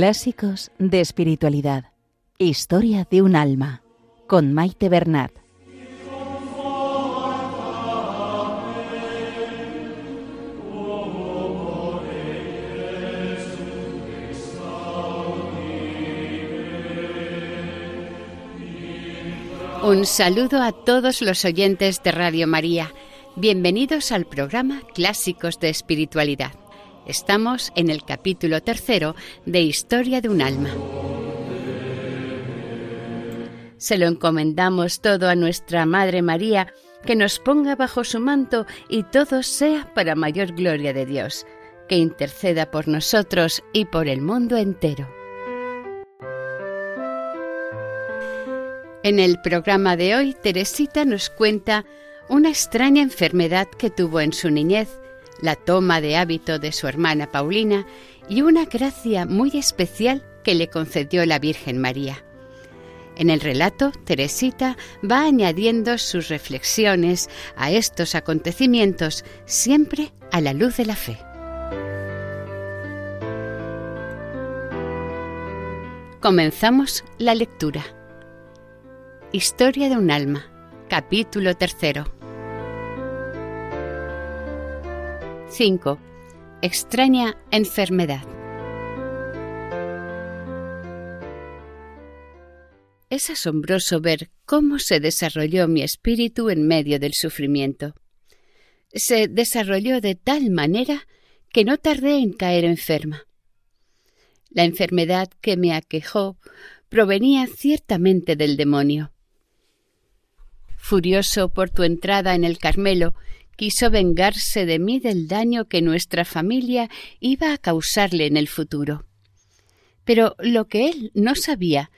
Clásicos de Espiritualidad. Historia de un alma. Con Maite Bernat. Un saludo a todos los oyentes de Radio María. Bienvenidos al programa Clásicos de Espiritualidad. Estamos en el capítulo tercero de Historia de un alma. Se lo encomendamos todo a nuestra Madre María, que nos ponga bajo su manto y todo sea para mayor gloria de Dios, que interceda por nosotros y por el mundo entero. En el programa de hoy, Teresita nos cuenta una extraña enfermedad que tuvo en su niñez la toma de hábito de su hermana Paulina y una gracia muy especial que le concedió la Virgen María. En el relato, Teresita va añadiendo sus reflexiones a estos acontecimientos, siempre a la luz de la fe. Comenzamos la lectura. Historia de un alma, capítulo tercero. 5. Extraña enfermedad. Es asombroso ver cómo se desarrolló mi espíritu en medio del sufrimiento. Se desarrolló de tal manera que no tardé en caer enferma. La enfermedad que me aquejó provenía ciertamente del demonio. Furioso por tu entrada en el Carmelo quiso vengarse de mí del daño que nuestra familia iba a causarle en el futuro. Pero lo que él no sabía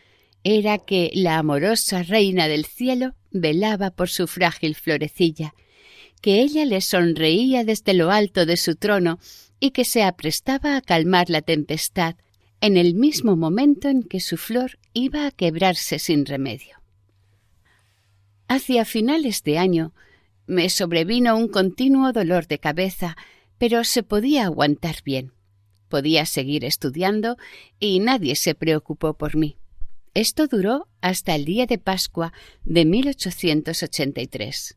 era que la amorosa reina del cielo velaba por su frágil florecilla, que ella le sonreía desde lo alto de su trono y que se aprestaba a calmar la tempestad en el mismo momento en que su flor iba a quebrarse sin remedio. Hacia finales de año me sobrevino un continuo dolor de cabeza, pero se podía aguantar bien. Podía seguir estudiando y nadie se preocupó por mí. Esto duró hasta el día de Pascua de 1883.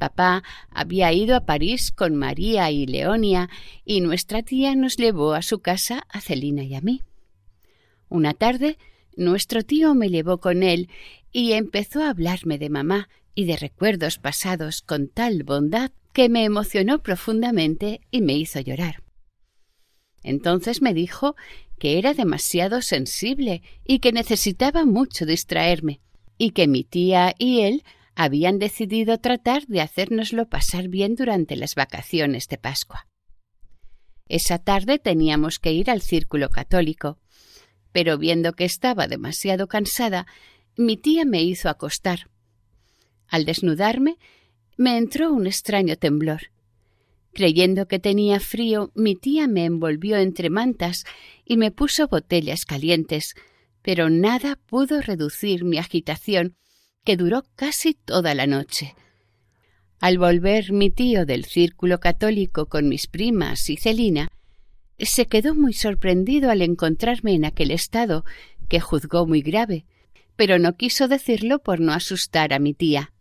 Papá había ido a París con María y Leonia y nuestra tía nos llevó a su casa a Celina y a mí. Una tarde nuestro tío me llevó con él y empezó a hablarme de mamá y de recuerdos pasados con tal bondad que me emocionó profundamente y me hizo llorar. Entonces me dijo que era demasiado sensible y que necesitaba mucho distraerme, y que mi tía y él habían decidido tratar de hacérnoslo pasar bien durante las vacaciones de Pascua. Esa tarde teníamos que ir al círculo católico, pero viendo que estaba demasiado cansada, mi tía me hizo acostar al desnudarme, me entró un extraño temblor. Creyendo que tenía frío, mi tía me envolvió entre mantas y me puso botellas calientes, pero nada pudo reducir mi agitación, que duró casi toda la noche. Al volver mi tío del círculo católico con mis primas y Celina, se quedó muy sorprendido al encontrarme en aquel estado, que juzgó muy grave, pero no quiso decirlo por no asustar a mi tía.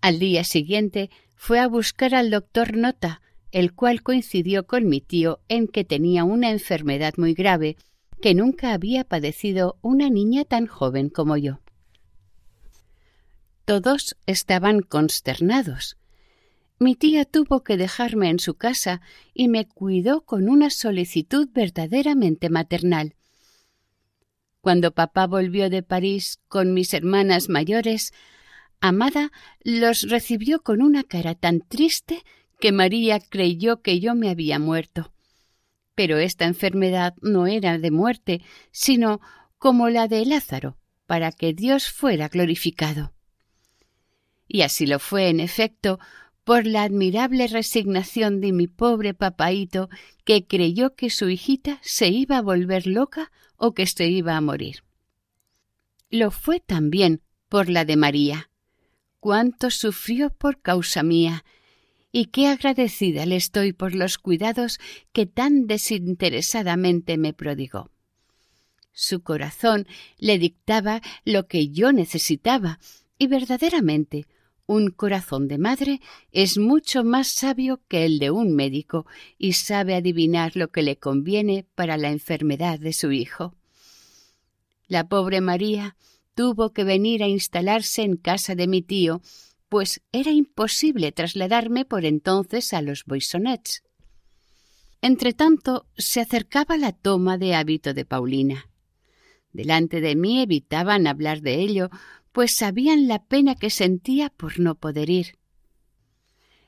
Al día siguiente fue a buscar al doctor Nota, el cual coincidió con mi tío en que tenía una enfermedad muy grave que nunca había padecido una niña tan joven como yo. Todos estaban consternados. Mi tía tuvo que dejarme en su casa y me cuidó con una solicitud verdaderamente maternal. Cuando papá volvió de París con mis hermanas mayores, Amada los recibió con una cara tan triste que María creyó que yo me había muerto. Pero esta enfermedad no era de muerte, sino como la de Lázaro, para que Dios fuera glorificado. Y así lo fue, en efecto, por la admirable resignación de mi pobre papaíto, que creyó que su hijita se iba a volver loca o que se iba a morir. Lo fue también por la de María, cuánto sufrió por causa mía, y qué agradecida le estoy por los cuidados que tan desinteresadamente me prodigó. Su corazón le dictaba lo que yo necesitaba, y verdaderamente un corazón de madre es mucho más sabio que el de un médico y sabe adivinar lo que le conviene para la enfermedad de su hijo. La pobre María tuvo que venir a instalarse en casa de mi tío, pues era imposible trasladarme por entonces a los Boissonets. Entretanto, se acercaba la toma de hábito de Paulina. Delante de mí evitaban hablar de ello, pues sabían la pena que sentía por no poder ir.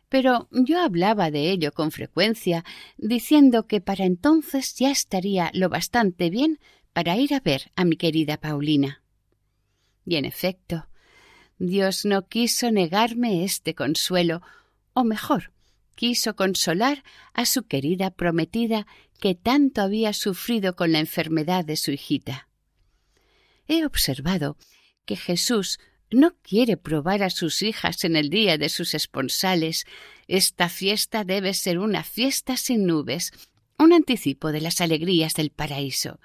Pero yo hablaba de ello con frecuencia, diciendo que para entonces ya estaría lo bastante bien para ir a ver a mi querida Paulina. Y en efecto, Dios no quiso negarme este consuelo, o mejor, quiso consolar a su querida prometida que tanto había sufrido con la enfermedad de su hijita. He observado que Jesús no quiere probar a sus hijas en el día de sus esponsales. Esta fiesta debe ser una fiesta sin nubes, un anticipo de las alegrías del paraíso.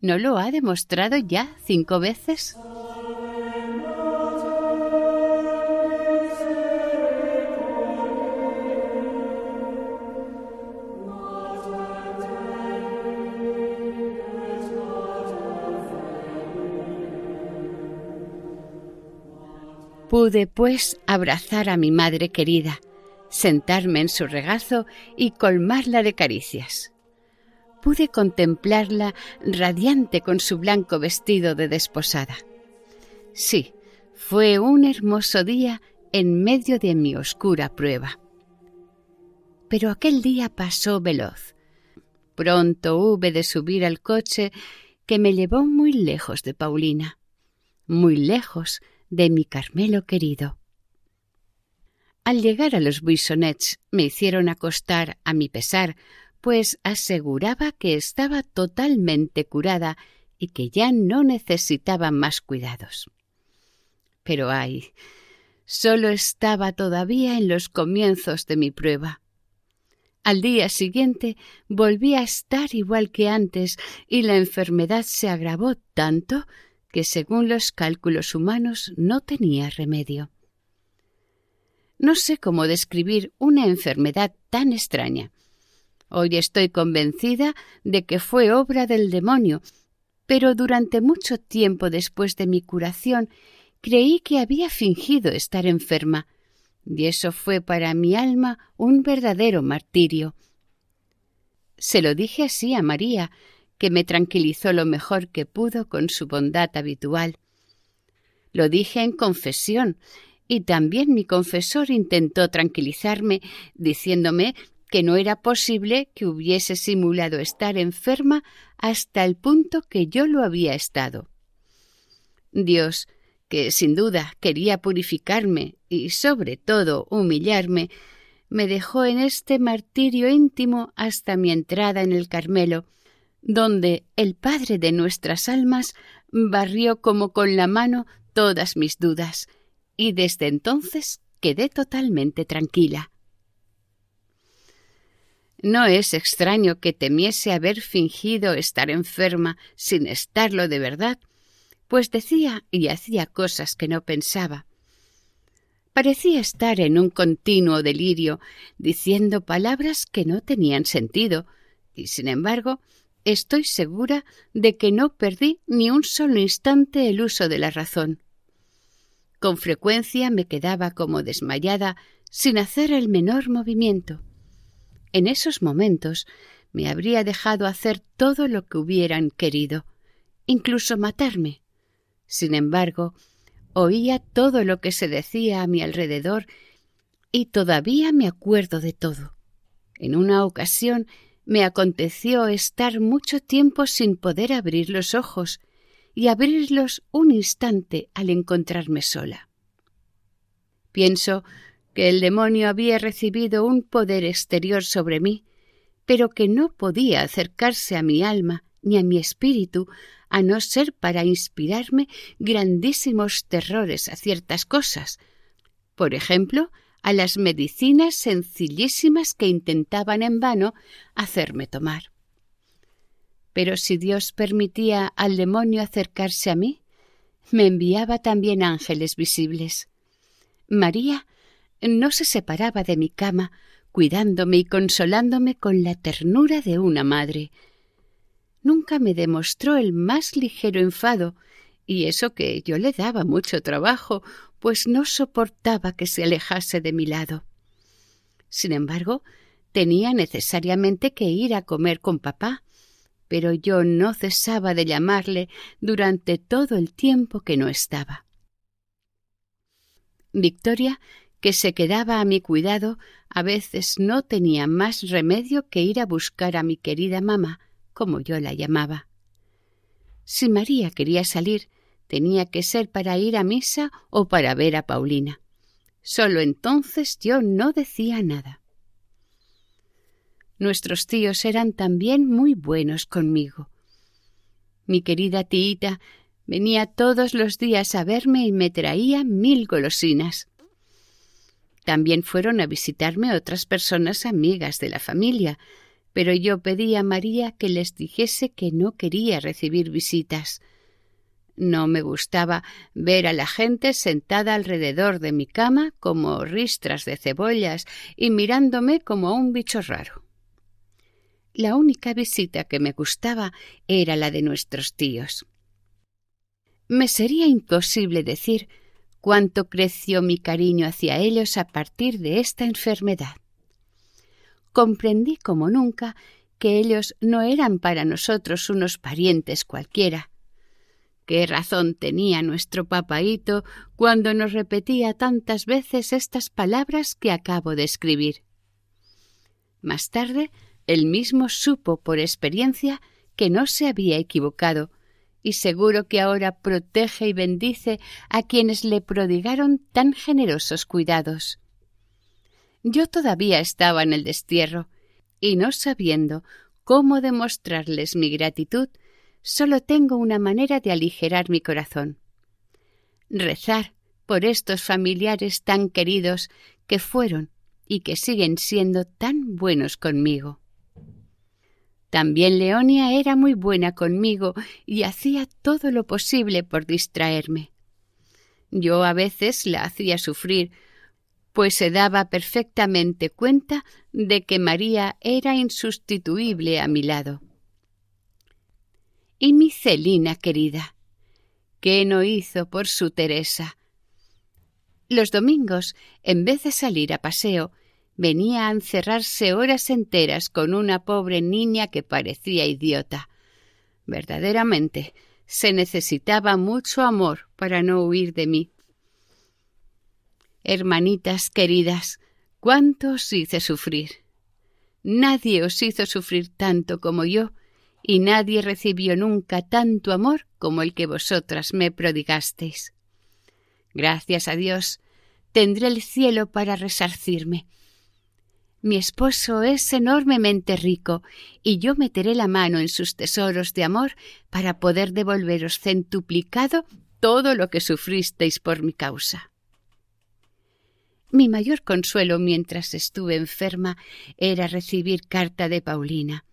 ¿No lo ha demostrado ya cinco veces? Pude, pues, abrazar a mi madre querida, sentarme en su regazo y colmarla de caricias. Pude contemplarla radiante con su blanco vestido de desposada. Sí, fue un hermoso día en medio de mi oscura prueba. Pero aquel día pasó veloz. Pronto hube de subir al coche que me llevó muy lejos de Paulina, muy lejos de mi Carmelo querido. Al llegar a los Buissonets me hicieron acostar a mi pesar, pues aseguraba que estaba totalmente curada y que ya no necesitaba más cuidados. Pero ay, solo estaba todavía en los comienzos de mi prueba. Al día siguiente volví a estar igual que antes y la enfermedad se agravó tanto que según los cálculos humanos no tenía remedio. No sé cómo describir una enfermedad tan extraña. Hoy estoy convencida de que fue obra del demonio, pero durante mucho tiempo después de mi curación creí que había fingido estar enferma, y eso fue para mi alma un verdadero martirio. Se lo dije así a María, que me tranquilizó lo mejor que pudo con su bondad habitual. Lo dije en confesión, y también mi confesor intentó tranquilizarme, diciéndome que no era posible que hubiese simulado estar enferma hasta el punto que yo lo había estado. Dios, que sin duda quería purificarme y sobre todo humillarme, me dejó en este martirio íntimo hasta mi entrada en el Carmelo, donde el Padre de nuestras almas barrió como con la mano todas mis dudas, y desde entonces quedé totalmente tranquila. No es extraño que temiese haber fingido estar enferma sin estarlo de verdad, pues decía y hacía cosas que no pensaba. Parecía estar en un continuo delirio, diciendo palabras que no tenían sentido, y sin embargo estoy segura de que no perdí ni un solo instante el uso de la razón. Con frecuencia me quedaba como desmayada sin hacer el menor movimiento. En esos momentos me habría dejado hacer todo lo que hubieran querido, incluso matarme. Sin embargo, oía todo lo que se decía a mi alrededor y todavía me acuerdo de todo. En una ocasión me aconteció estar mucho tiempo sin poder abrir los ojos y abrirlos un instante al encontrarme sola. Pienso que el demonio había recibido un poder exterior sobre mí, pero que no podía acercarse a mi alma ni a mi espíritu a no ser para inspirarme grandísimos terrores a ciertas cosas, por ejemplo, a las medicinas sencillísimas que intentaban en vano hacerme tomar. Pero si Dios permitía al demonio acercarse a mí, me enviaba también ángeles visibles. María no se separaba de mi cama, cuidándome y consolándome con la ternura de una madre. Nunca me demostró el más ligero enfado, y eso que yo le daba mucho trabajo, pues no soportaba que se alejase de mi lado. Sin embargo, tenía necesariamente que ir a comer con papá, pero yo no cesaba de llamarle durante todo el tiempo que no estaba. Victoria, que se quedaba a mi cuidado, a veces no tenía más remedio que ir a buscar a mi querida mamá, como yo la llamaba. Si María quería salir, tenía que ser para ir a misa o para ver a Paulina. Solo entonces yo no decía nada. Nuestros tíos eran también muy buenos conmigo. Mi querida tita venía todos los días a verme y me traía mil golosinas. También fueron a visitarme otras personas amigas de la familia, pero yo pedí a María que les dijese que no quería recibir visitas. No me gustaba ver a la gente sentada alrededor de mi cama como ristras de cebollas y mirándome como a un bicho raro. La única visita que me gustaba era la de nuestros tíos. Me sería imposible decir cuánto creció mi cariño hacia ellos a partir de esta enfermedad. Comprendí como nunca que ellos no eran para nosotros unos parientes cualquiera, Qué razón tenía nuestro papaíto cuando nos repetía tantas veces estas palabras que acabo de escribir. Más tarde, él mismo supo por experiencia que no se había equivocado, y seguro que ahora protege y bendice a quienes le prodigaron tan generosos cuidados. Yo todavía estaba en el destierro, y no sabiendo cómo demostrarles mi gratitud, solo tengo una manera de aligerar mi corazón. Rezar por estos familiares tan queridos que fueron y que siguen siendo tan buenos conmigo. También Leonia era muy buena conmigo y hacía todo lo posible por distraerme. Yo a veces la hacía sufrir, pues se daba perfectamente cuenta de que María era insustituible a mi lado. Y mi Celina querida, ¿qué no hizo por su Teresa? Los domingos, en vez de salir a paseo, venía a encerrarse horas enteras con una pobre niña que parecía idiota. Verdaderamente, se necesitaba mucho amor para no huir de mí. Hermanitas queridas, ¿cuánto os hice sufrir? Nadie os hizo sufrir tanto como yo, y nadie recibió nunca tanto amor como el que vosotras me prodigasteis. Gracias a Dios, tendré el cielo para resarcirme. Mi esposo es enormemente rico, y yo meteré la mano en sus tesoros de amor para poder devolveros centuplicado todo lo que sufristeis por mi causa. Mi mayor consuelo mientras estuve enferma era recibir carta de Paulina.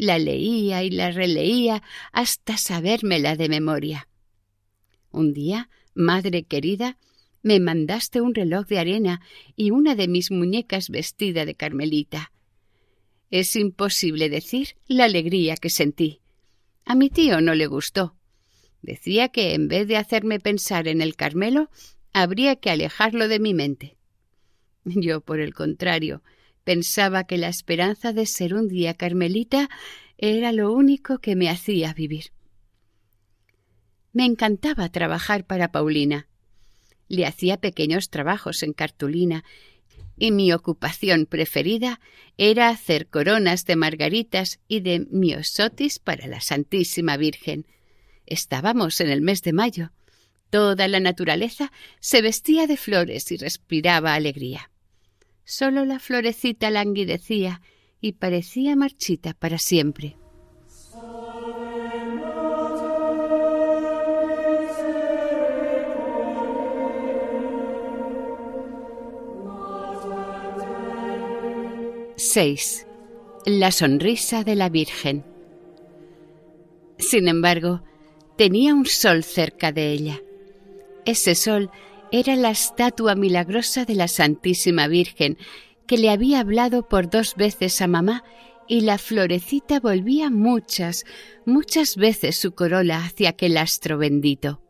La leía y la releía hasta sabérmela de memoria. Un día, madre querida, me mandaste un reloj de arena y una de mis muñecas vestida de carmelita. Es imposible decir la alegría que sentí. A mi tío no le gustó. Decía que en vez de hacerme pensar en el Carmelo, habría que alejarlo de mi mente. Yo, por el contrario, Pensaba que la esperanza de ser un día carmelita era lo único que me hacía vivir. Me encantaba trabajar para Paulina. Le hacía pequeños trabajos en cartulina y mi ocupación preferida era hacer coronas de margaritas y de miosotis para la Santísima Virgen. Estábamos en el mes de mayo. Toda la naturaleza se vestía de flores y respiraba alegría. Solo la florecita languidecía y parecía marchita para siempre. Seis. La sonrisa de la Virgen. Sin embargo, tenía un sol cerca de ella. Ese sol era la estatua milagrosa de la Santísima Virgen, que le había hablado por dos veces a mamá y la florecita volvía muchas, muchas veces su corola hacia aquel astro bendito.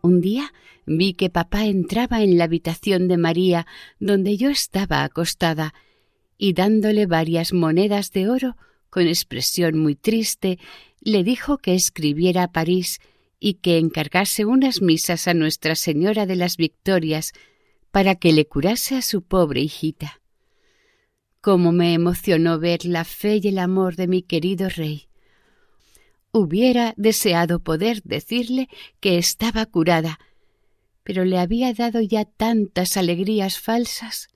Un día vi que papá entraba en la habitación de María, donde yo estaba acostada, y dándole varias monedas de oro, con expresión muy triste, le dijo que escribiera a París y que encargase unas misas a Nuestra Señora de las Victorias para que le curase a su pobre hijita. Cómo me emocionó ver la fe y el amor de mi querido rey. Hubiera deseado poder decirle que estaba curada, pero le había dado ya tantas alegrías falsas.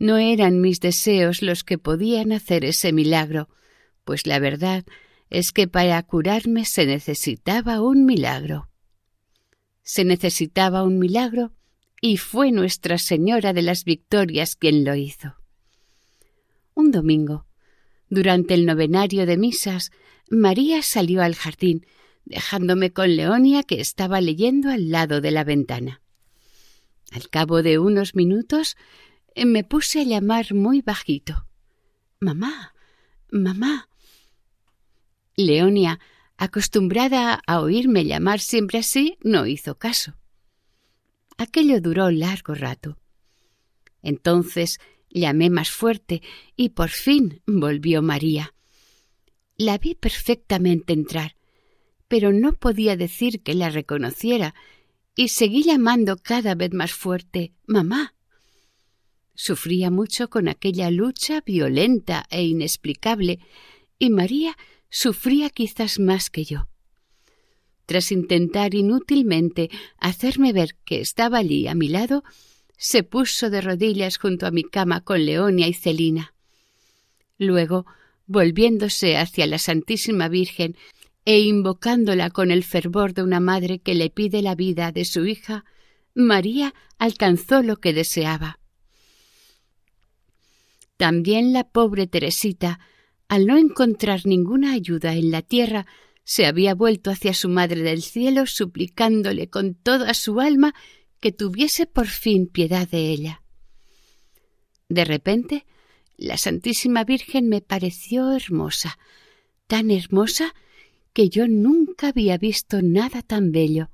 No eran mis deseos los que podían hacer ese milagro, pues la verdad es que para curarme se necesitaba un milagro. Se necesitaba un milagro y fue Nuestra Señora de las Victorias quien lo hizo. Un domingo, durante el novenario de misas, María salió al jardín, dejándome con Leonia que estaba leyendo al lado de la ventana. Al cabo de unos minutos eh, me puse a llamar muy bajito. Mamá, mamá. Leonia, acostumbrada a oírme llamar siempre así, no hizo caso. Aquello duró largo rato. Entonces llamé más fuerte y por fin volvió María. La vi perfectamente entrar, pero no podía decir que la reconociera, y seguí llamando cada vez más fuerte Mamá. Sufría mucho con aquella lucha violenta e inexplicable, y María sufría quizás más que yo. Tras intentar inútilmente hacerme ver que estaba allí a mi lado, se puso de rodillas junto a mi cama con Leonia y Celina. Luego volviéndose hacia la Santísima Virgen e invocándola con el fervor de una madre que le pide la vida de su hija, María alcanzó lo que deseaba. También la pobre Teresita, al no encontrar ninguna ayuda en la tierra, se había vuelto hacia su Madre del Cielo suplicándole con toda su alma que tuviese por fin piedad de ella. De repente la Santísima Virgen me pareció hermosa, tan hermosa que yo nunca había visto nada tan bello.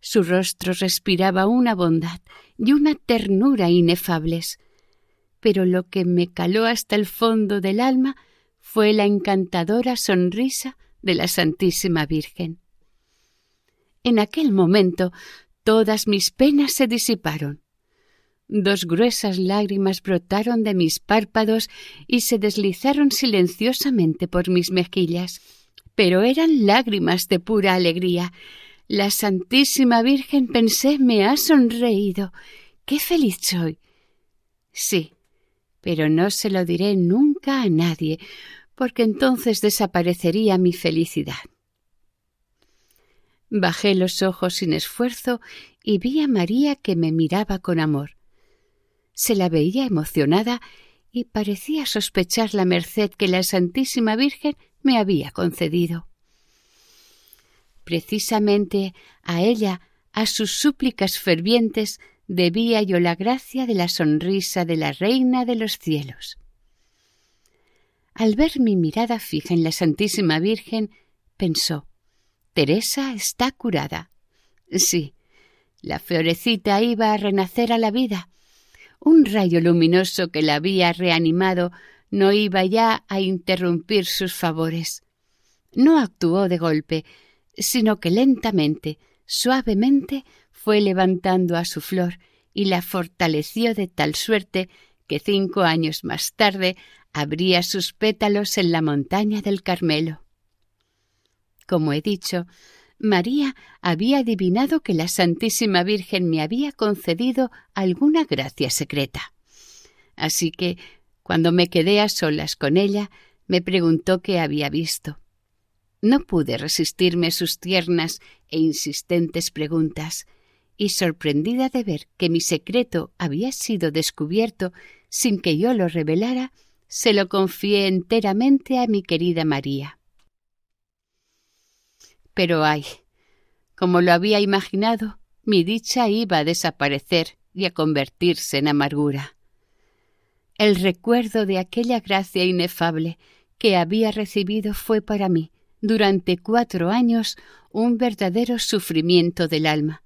Su rostro respiraba una bondad y una ternura inefables, pero lo que me caló hasta el fondo del alma fue la encantadora sonrisa de la Santísima Virgen. En aquel momento todas mis penas se disiparon. Dos gruesas lágrimas brotaron de mis párpados y se deslizaron silenciosamente por mis mejillas. Pero eran lágrimas de pura alegría. La Santísima Virgen, pensé, me ha sonreído. ¡Qué feliz soy! Sí, pero no se lo diré nunca a nadie, porque entonces desaparecería mi felicidad. Bajé los ojos sin esfuerzo y vi a María que me miraba con amor se la veía emocionada y parecía sospechar la merced que la Santísima Virgen me había concedido. Precisamente a ella, a sus súplicas fervientes, debía yo la gracia de la sonrisa de la Reina de los cielos. Al ver mi mirada fija en la Santísima Virgen, pensó Teresa está curada. Sí, la florecita iba a renacer a la vida un rayo luminoso que la había reanimado no iba ya a interrumpir sus favores. No actuó de golpe, sino que lentamente, suavemente, fue levantando a su flor y la fortaleció de tal suerte que cinco años más tarde abría sus pétalos en la montaña del Carmelo. Como he dicho, María había adivinado que la Santísima Virgen me había concedido alguna gracia secreta. Así que, cuando me quedé a solas con ella, me preguntó qué había visto. No pude resistirme a sus tiernas e insistentes preguntas, y sorprendida de ver que mi secreto había sido descubierto sin que yo lo revelara, se lo confié enteramente a mi querida María. Pero ay, como lo había imaginado, mi dicha iba a desaparecer y a convertirse en amargura. El recuerdo de aquella gracia inefable que había recibido fue para mí, durante cuatro años, un verdadero sufrimiento del alma.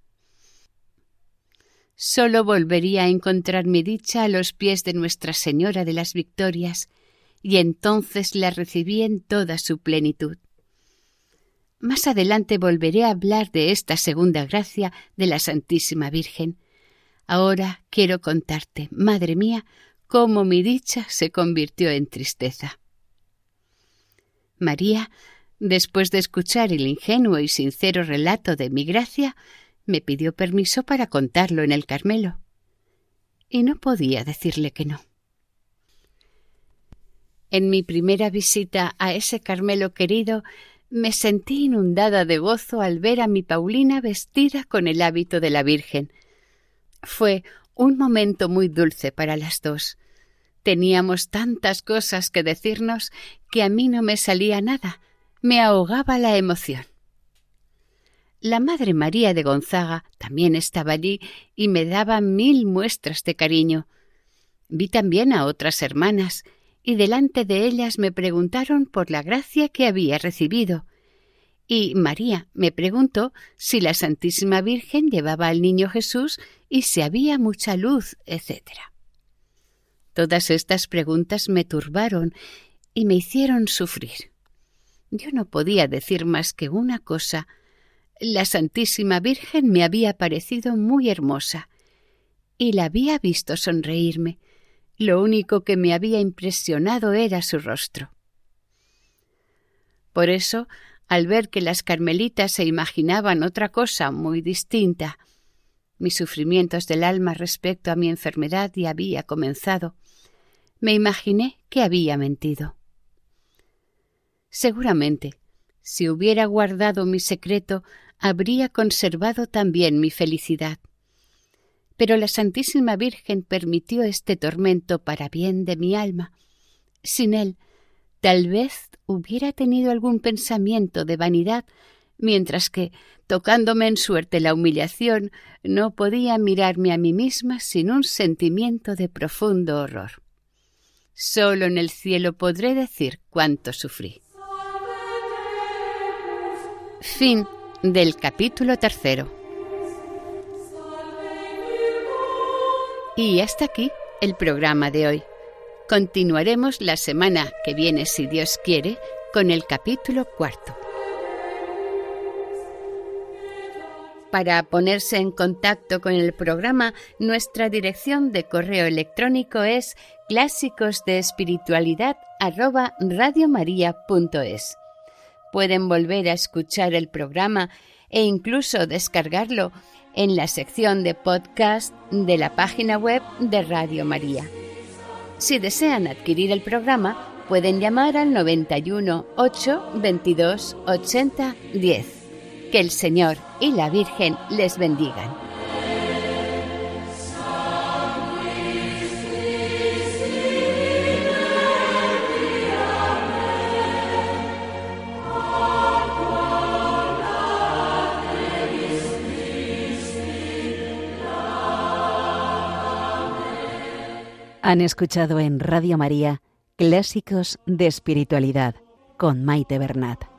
Solo volvería a encontrar mi dicha a los pies de Nuestra Señora de las Victorias, y entonces la recibí en toda su plenitud. Más adelante volveré a hablar de esta segunda gracia de la Santísima Virgen. Ahora quiero contarte, Madre mía, cómo mi dicha se convirtió en tristeza. María, después de escuchar el ingenuo y sincero relato de mi gracia, me pidió permiso para contarlo en el Carmelo. Y no podía decirle que no. En mi primera visita a ese Carmelo querido, me sentí inundada de gozo al ver a mi Paulina vestida con el hábito de la Virgen. Fue un momento muy dulce para las dos. Teníamos tantas cosas que decirnos que a mí no me salía nada, me ahogaba la emoción. La Madre María de Gonzaga también estaba allí y me daba mil muestras de cariño. Vi también a otras hermanas y delante de ellas me preguntaron por la gracia que había recibido. Y María me preguntó si la Santísima Virgen llevaba al niño Jesús y si había mucha luz, etc. Todas estas preguntas me turbaron y me hicieron sufrir. Yo no podía decir más que una cosa. La Santísima Virgen me había parecido muy hermosa y la había visto sonreírme lo único que me había impresionado era su rostro. Por eso, al ver que las carmelitas se imaginaban otra cosa muy distinta, mis sufrimientos del alma respecto a mi enfermedad ya había comenzado, me imaginé que había mentido. Seguramente, si hubiera guardado mi secreto, habría conservado también mi felicidad pero la Santísima Virgen permitió este tormento para bien de mi alma. Sin él, tal vez hubiera tenido algún pensamiento de vanidad, mientras que, tocándome en suerte la humillación, no podía mirarme a mí misma sin un sentimiento de profundo horror. Solo en el cielo podré decir cuánto sufrí. Fin del capítulo tercero. Y hasta aquí el programa de hoy. Continuaremos la semana que viene, si Dios quiere, con el capítulo cuarto. Para ponerse en contacto con el programa, nuestra dirección de correo electrónico es clásicos de espiritualidad Pueden volver a escuchar el programa e incluso descargarlo en la sección de podcast de la página web de Radio María. Si desean adquirir el programa, pueden llamar al 91 8 22 80 10. Que el Señor y la Virgen les bendigan. Han escuchado en Radio María Clásicos de Espiritualidad con Maite Bernat.